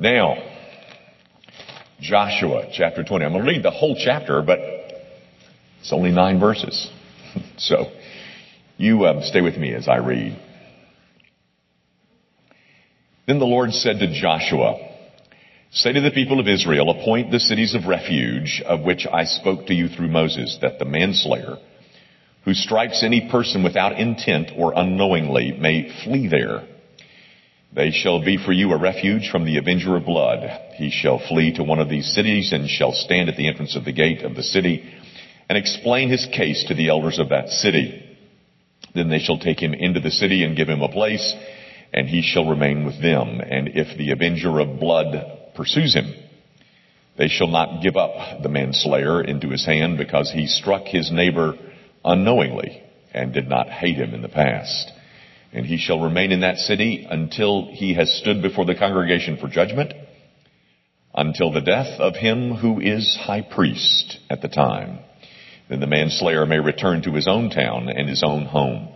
Now, Joshua chapter 20. I'm going to read the whole chapter, but it's only nine verses. so you um, stay with me as I read. Then the Lord said to Joshua, Say to the people of Israel, appoint the cities of refuge of which I spoke to you through Moses, that the manslayer who strikes any person without intent or unknowingly may flee there. They shall be for you a refuge from the avenger of blood. He shall flee to one of these cities and shall stand at the entrance of the gate of the city and explain his case to the elders of that city. Then they shall take him into the city and give him a place and he shall remain with them. And if the avenger of blood pursues him, they shall not give up the manslayer into his hand because he struck his neighbor unknowingly and did not hate him in the past. And he shall remain in that city until he has stood before the congregation for judgment, until the death of him who is high priest at the time. Then the manslayer may return to his own town and his own home,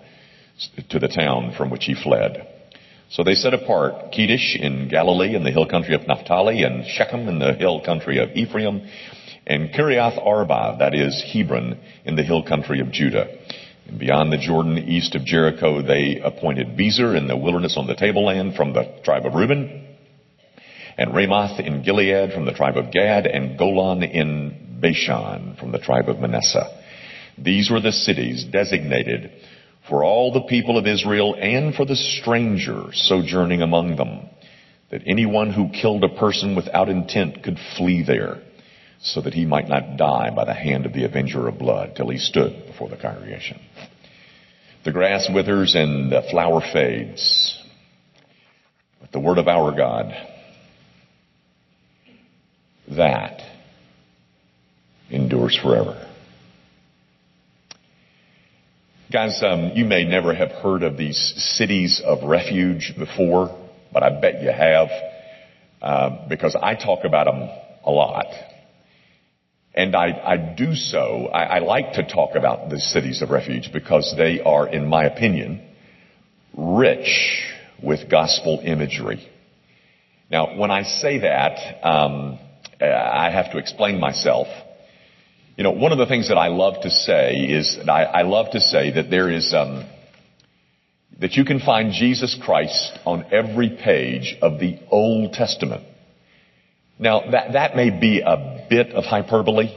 to the town from which he fled. So they set apart Kedesh in Galilee in the hill country of Naphtali and Shechem in the hill country of Ephraim and Kiriath Arba, that is Hebron, in the hill country of Judah. And beyond the Jordan, east of Jericho, they appointed Bezer in the wilderness on the tableland from the tribe of Reuben, and Ramoth in Gilead from the tribe of Gad, and Golan in Bashan from the tribe of Manasseh. These were the cities designated for all the people of Israel and for the stranger sojourning among them, that anyone who killed a person without intent could flee there so that he might not die by the hand of the avenger of blood till he stood before the congregation. The grass withers and the flower fades, but the word of our God, that endures forever. Guys, um, you may never have heard of these cities of refuge before, but I bet you have, uh, because I talk about them a lot. And I, I do so, I, I like to talk about the cities of refuge because they are, in my opinion, rich with gospel imagery. Now, when I say that, um, I have to explain myself. You know, one of the things that I love to say is I, I love to say that there is um, that you can find Jesus Christ on every page of the Old Testament. Now, that, that may be a bit of hyperbole,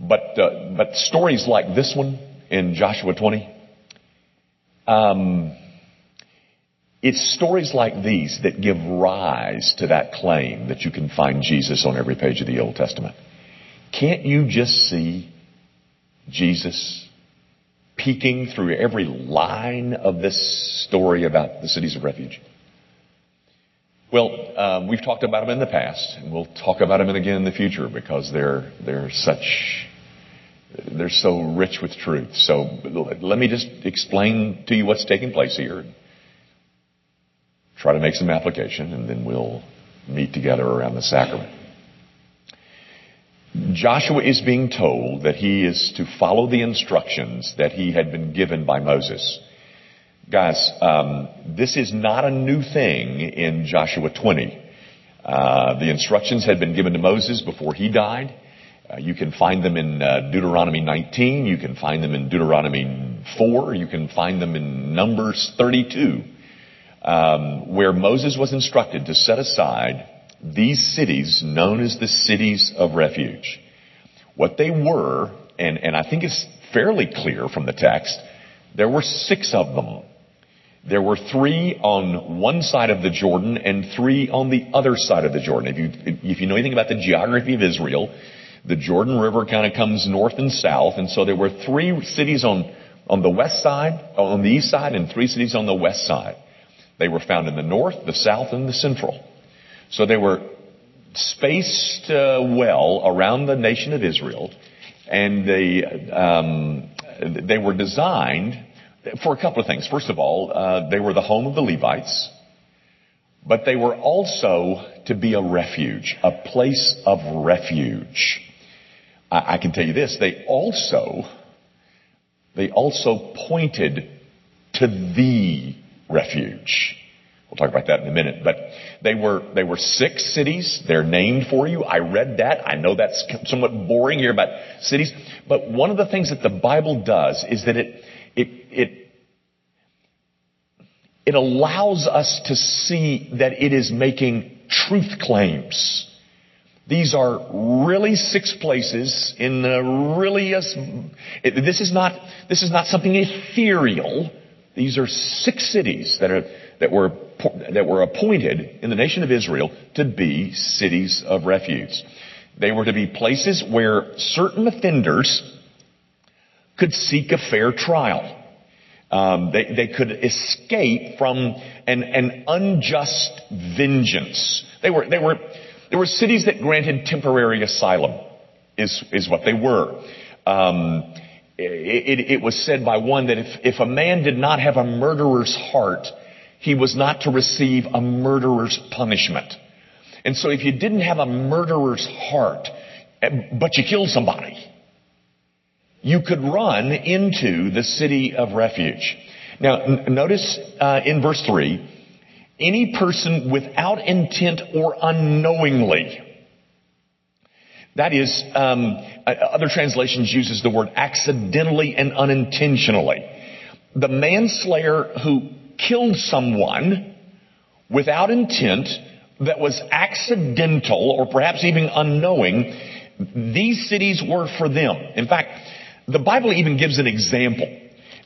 but, uh, but stories like this one in Joshua 20, um, it's stories like these that give rise to that claim that you can find Jesus on every page of the Old Testament. Can't you just see Jesus peeking through every line of this story about the cities of refuge? Well, um, we've talked about them in the past, and we'll talk about them again in the future because they're they're such they're so rich with truth. So let me just explain to you what's taking place here. Try to make some application, and then we'll meet together around the sacrament. Joshua is being told that he is to follow the instructions that he had been given by Moses. Guys, um, this is not a new thing in Joshua 20. Uh, the instructions had been given to Moses before he died. Uh, you can find them in uh, Deuteronomy 19. You can find them in Deuteronomy 4. You can find them in Numbers 32, um, where Moses was instructed to set aside these cities known as the cities of refuge. What they were, and, and I think it's fairly clear from the text, there were six of them. There were three on one side of the Jordan and three on the other side of the Jordan. If you, if you know anything about the geography of Israel, the Jordan River kind of comes north and south, and so there were three cities on, on the west side, on the east side, and three cities on the west side. They were found in the north, the south, and the central. So they were spaced uh, well around the nation of Israel, and they um, they were designed for a couple of things. First of all, uh, they were the home of the Levites, but they were also to be a refuge, a place of refuge. I, I can tell you this: they also they also pointed to the refuge. We'll talk about that in a minute. But they were, they were six cities. They're named for you. I read that. I know that's somewhat boring here about cities. But one of the things that the Bible does is that it, it, it, allows us to see that it is making truth claims. These are really six places in the really, this is not, this is not something ethereal. These are six cities that are, that were, that were appointed in the nation of Israel to be cities of refuge. They were to be places where certain offenders could seek a fair trial. Um, they, they could escape from an, an unjust vengeance. They were, they were, there were cities that granted temporary asylum, is, is what they were. Um, it, it, it was said by one that if, if a man did not have a murderer's heart, he was not to receive a murderer's punishment. And so if you didn't have a murderer's heart, eh, but you killed somebody, you could run into the city of refuge. Now, n- notice uh, in verse 3, any person without intent or unknowingly. That is, um, other translations uses the word accidentally and unintentionally. The manslayer who killed someone without intent that was accidental or perhaps even unknowing, these cities were for them. In fact, the Bible even gives an example.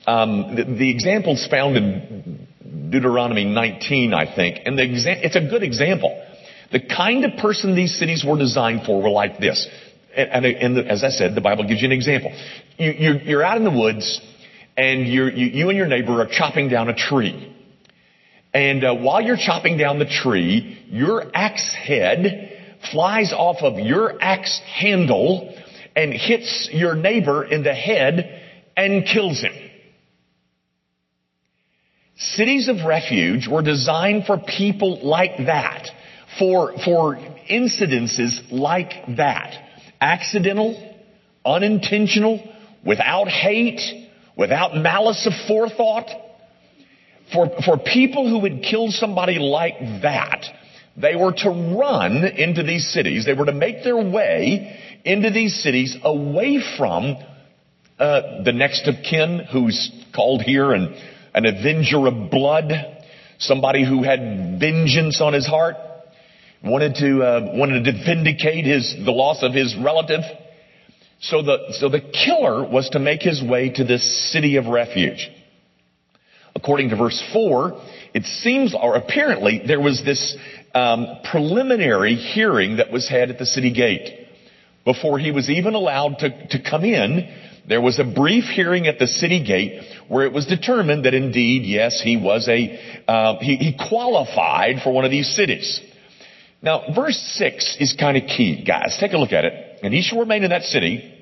Um, the, the example's found in Deuteronomy 19, I think. And the exa- it's a good example. The kind of person these cities were designed for were like this. And, and, and the, as I said, the Bible gives you an example. You, you're, you're out in the woods, and you, you and your neighbor are chopping down a tree. And uh, while you're chopping down the tree, your axe head flies off of your axe handle and hits your neighbor in the head and kills him. Cities of refuge were designed for people like that, for, for incidences like that. Accidental, unintentional, without hate, without malice of forethought. For, for people who would kill somebody like that, they were to run into these cities. They were to make their way into these cities away from uh, the next of kin who's called here and an avenger of blood, somebody who had vengeance on his heart, wanted to uh, wanted to vindicate his the loss of his relative. So the so the killer was to make his way to this city of refuge. According to verse four, it seems or apparently there was this um, preliminary hearing that was had at the city gate before he was even allowed to, to come in there was a brief hearing at the city gate where it was determined that indeed, yes, he was a, uh, he, he qualified for one of these cities. Now, verse 6 is kind of key, guys. Take a look at it. And he shall remain in that city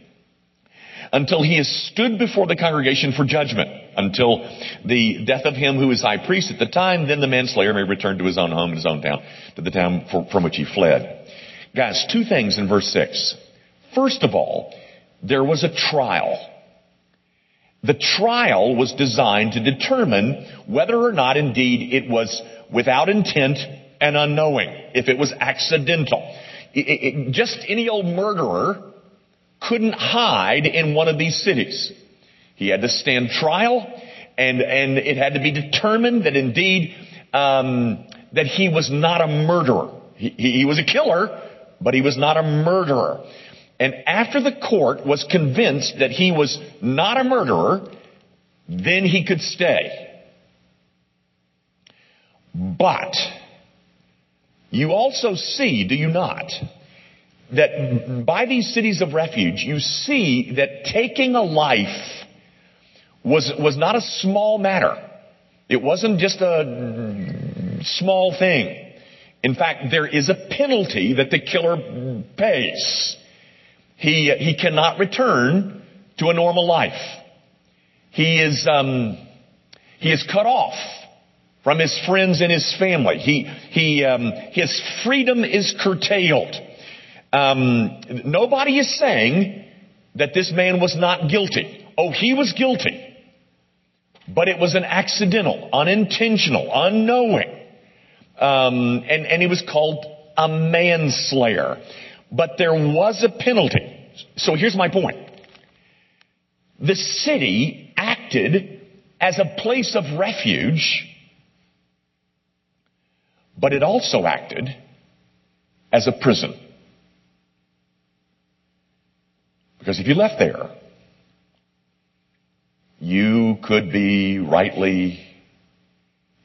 until he is stood before the congregation for judgment, until the death of him who is high priest at the time, then the manslayer may return to his own home, and his own town, to the town for, from which he fled. Guys, two things in verse 6. First of all, there was a trial. The trial was designed to determine whether or not indeed it was without intent and unknowing, if it was accidental. It, it, just any old murderer couldn't hide in one of these cities. He had to stand trial, and and it had to be determined that indeed um, that he was not a murderer. He, he was a killer, but he was not a murderer. And after the court was convinced that he was not a murderer, then he could stay. But you also see, do you not, that by these cities of refuge, you see that taking a life was, was not a small matter. It wasn't just a small thing. In fact, there is a penalty that the killer pays. He, he cannot return to a normal life. He is, um, he is cut off from his friends and his family. He, he, um, his freedom is curtailed. Um, nobody is saying that this man was not guilty. Oh, he was guilty. But it was an accidental, unintentional, unknowing. Um, and, and he was called a manslayer. But there was a penalty. So here's my point. The city acted as a place of refuge, but it also acted as a prison. Because if you left there, you could be rightly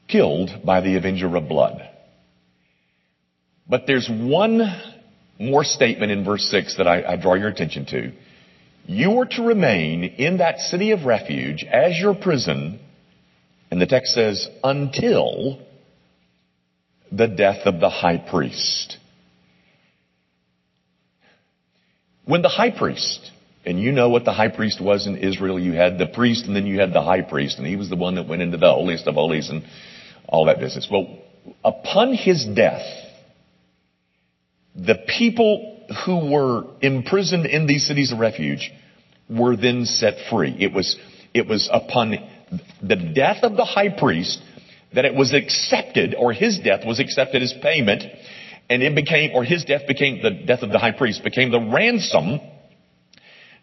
killed by the avenger of blood. But there's one more statement in verse 6 that I, I draw your attention to. You are to remain in that city of refuge as your prison, and the text says, until the death of the high priest. When the high priest, and you know what the high priest was in Israel, you had the priest and then you had the high priest, and he was the one that went into the holiest of holies and all that business. Well, upon his death, the people who were imprisoned in these cities of refuge were then set free. It was, it was upon the death of the high priest that it was accepted, or his death was accepted as payment, and it became, or his death became, the death of the high priest became the ransom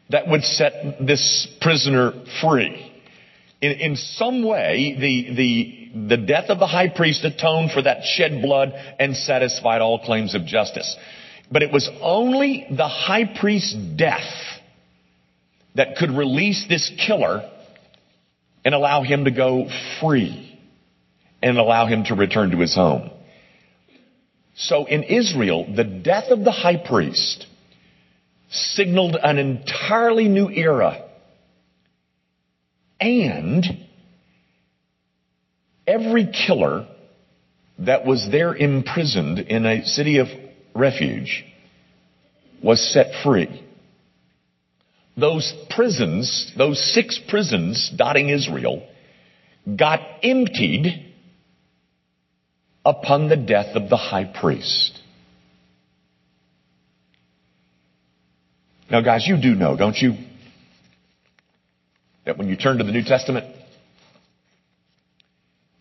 that would set this prisoner free. In, in some way, the, the, the death of the high priest atoned for that shed blood and satisfied all claims of justice. But it was only the high priest's death that could release this killer and allow him to go free and allow him to return to his home. So in Israel, the death of the high priest signaled an entirely new era. And every killer that was there imprisoned in a city of refuge was set free. Those prisons, those six prisons dotting Israel, got emptied upon the death of the high priest. Now guys, you do know, don't you? That when you turn to the New Testament,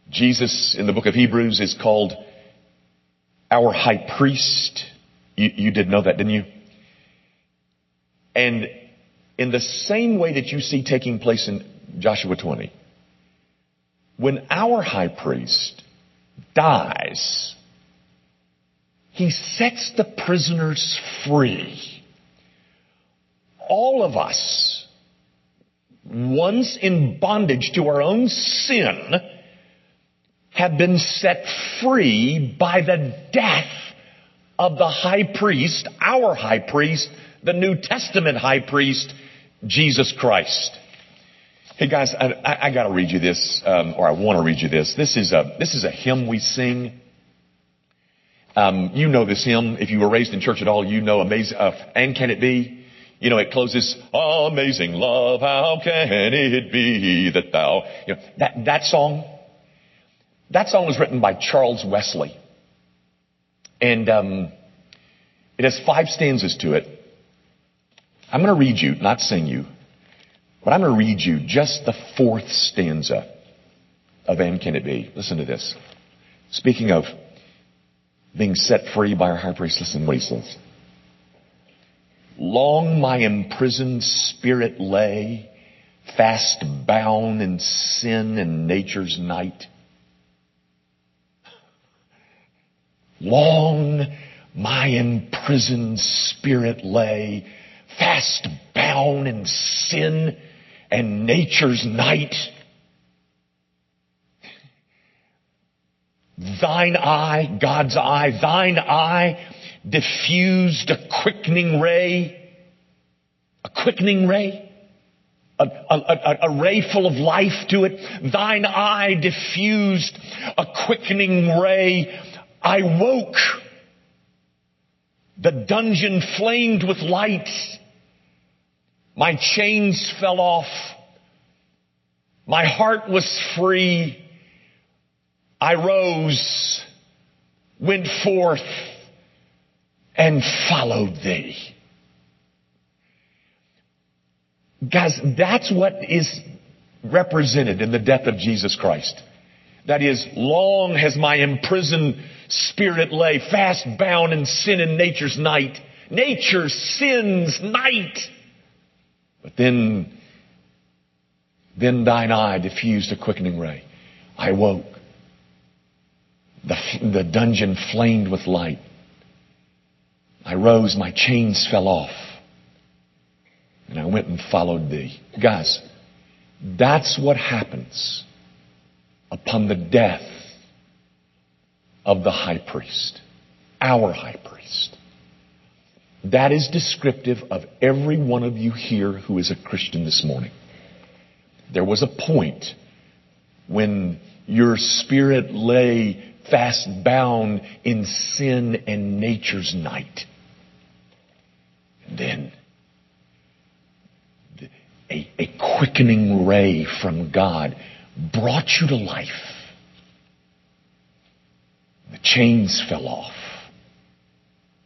Jesus in the book of Hebrews is called our high priest. You, you did know that, didn't you? And in the same way that you see taking place in Joshua 20, when our high priest dies, he sets the prisoners free. All of us, once in bondage to our own sin, have been set free by the death of the high priest, our high priest, the New Testament high priest, Jesus Christ. Hey guys, I, I, I got to read you this, um, or I want to read you this. This is a this is a hymn we sing. Um, you know this hymn. If you were raised in church at all, you know amazing. Uh, and can it be? You know, it closes, "Amazing love, how can it be that thou?" You know that that song. That song was written by Charles Wesley. And um, it has five stanzas to it. I'm going to read you, not sing you, but I'm going to read you just the fourth stanza of And Can It Be? Listen to this. Speaking of being set free by our high priest, listen to what he says. Long my imprisoned spirit lay, fast bound in sin and nature's night. Long my imprisoned spirit lay, fast bound in sin and nature's night. Thine eye, God's eye, thine eye diffused a quickening ray, a quickening ray, a, a, a, a, ray full of life to it. Thine eye diffused a quickening ray. I woke. The dungeon flamed with light. My chains fell off. My heart was free. I rose, went forth, and followed thee. Guys, that's what is represented in the death of Jesus Christ. That is, long has my imprisoned spirit lay fast bound in sin and nature's night. Nature's sin's night. But then, then thine eye diffused a quickening ray. I woke. The, the dungeon flamed with light. I rose, my chains fell off. And I went and followed thee. Guys, that's what happens upon the death of the high priest, our high priest. That is descriptive of every one of you here who is a Christian this morning. There was a point when your spirit lay fast bound in sin and nature's night. Then a, a quickening ray from God brought you to life. The chains fell off.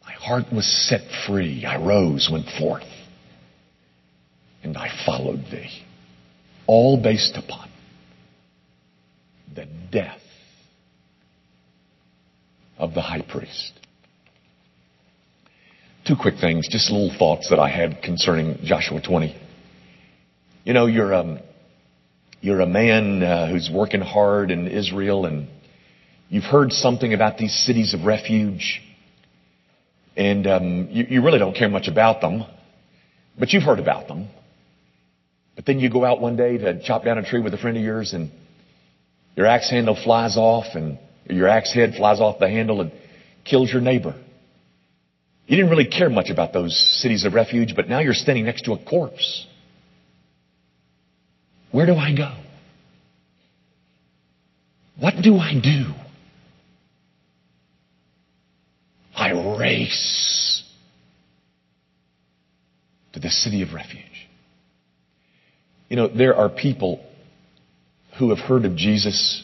My heart was set free. I rose, went forth, and I followed thee. All based upon the death of the high priest. Two quick things, just little thoughts that I had concerning Joshua 20. You know, you're um, you're a man uh, who's working hard in Israel, and you've heard something about these cities of refuge, and um, you, you really don't care much about them, but you've heard about them. But then you go out one day to chop down a tree with a friend of yours, and your axe handle flies off, and your axe head flies off the handle and kills your neighbor. You didn't really care much about those cities of refuge, but now you're standing next to a corpse. Where do I go? What do I do? I race to the city of refuge. You know, there are people who have heard of Jesus.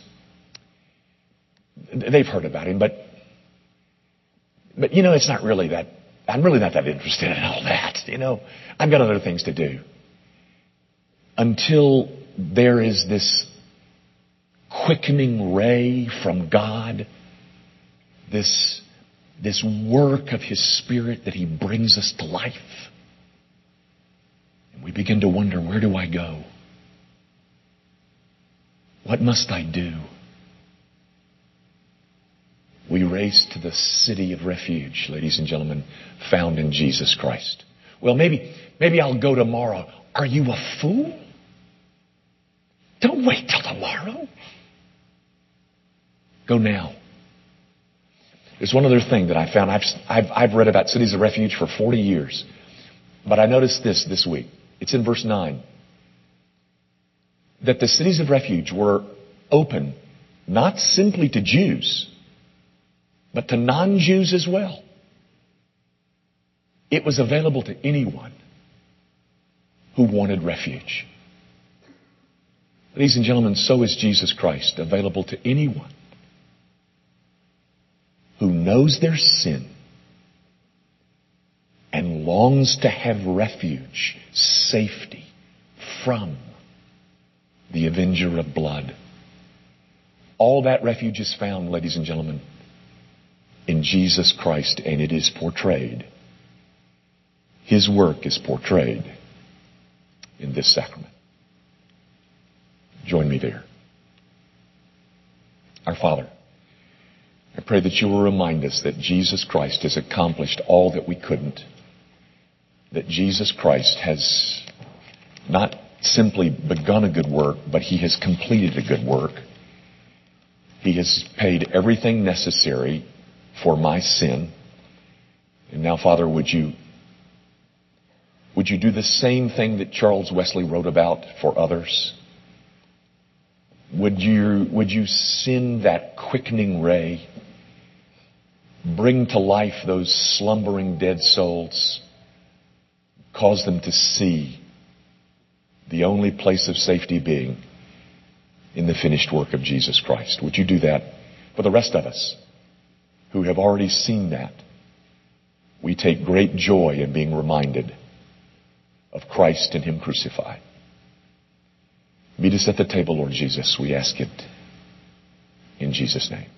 They've heard about him, but, but you know, it's not really that, I'm really not that interested in all that. You know, I've got other things to do until there is this quickening ray from God, this, this work of His Spirit that He brings us to life. And we begin to wonder, where do I go? What must I do? We race to the city of refuge, ladies and gentlemen, found in Jesus Christ. Well, maybe, maybe I'll go tomorrow. Are you a fool? Don't wait till tomorrow. Go now. There's one other thing that I found. I've, I've, I've read about cities of refuge for 40 years. But I noticed this this week. It's in verse 9. That the cities of refuge were open not simply to Jews, but to non-Jews as well. It was available to anyone who wanted refuge. Ladies and gentlemen, so is Jesus Christ available to anyone who knows their sin and longs to have refuge, safety from the avenger of blood. All that refuge is found, ladies and gentlemen, in Jesus Christ, and it is portrayed. His work is portrayed in this sacrament. Join me there. Our Father, I pray that you will remind us that Jesus Christ has accomplished all that we couldn't. That Jesus Christ has not simply begun a good work, but he has completed a good work. He has paid everything necessary for my sin. And now, Father, would you, would you do the same thing that Charles Wesley wrote about for others? Would you, would you send that quickening ray? Bring to life those slumbering dead souls. Cause them to see the only place of safety being in the finished work of Jesus Christ. Would you do that for the rest of us who have already seen that? We take great joy in being reminded of Christ and Him crucified. Meet us at the table, Lord Jesus. We ask it in Jesus' name.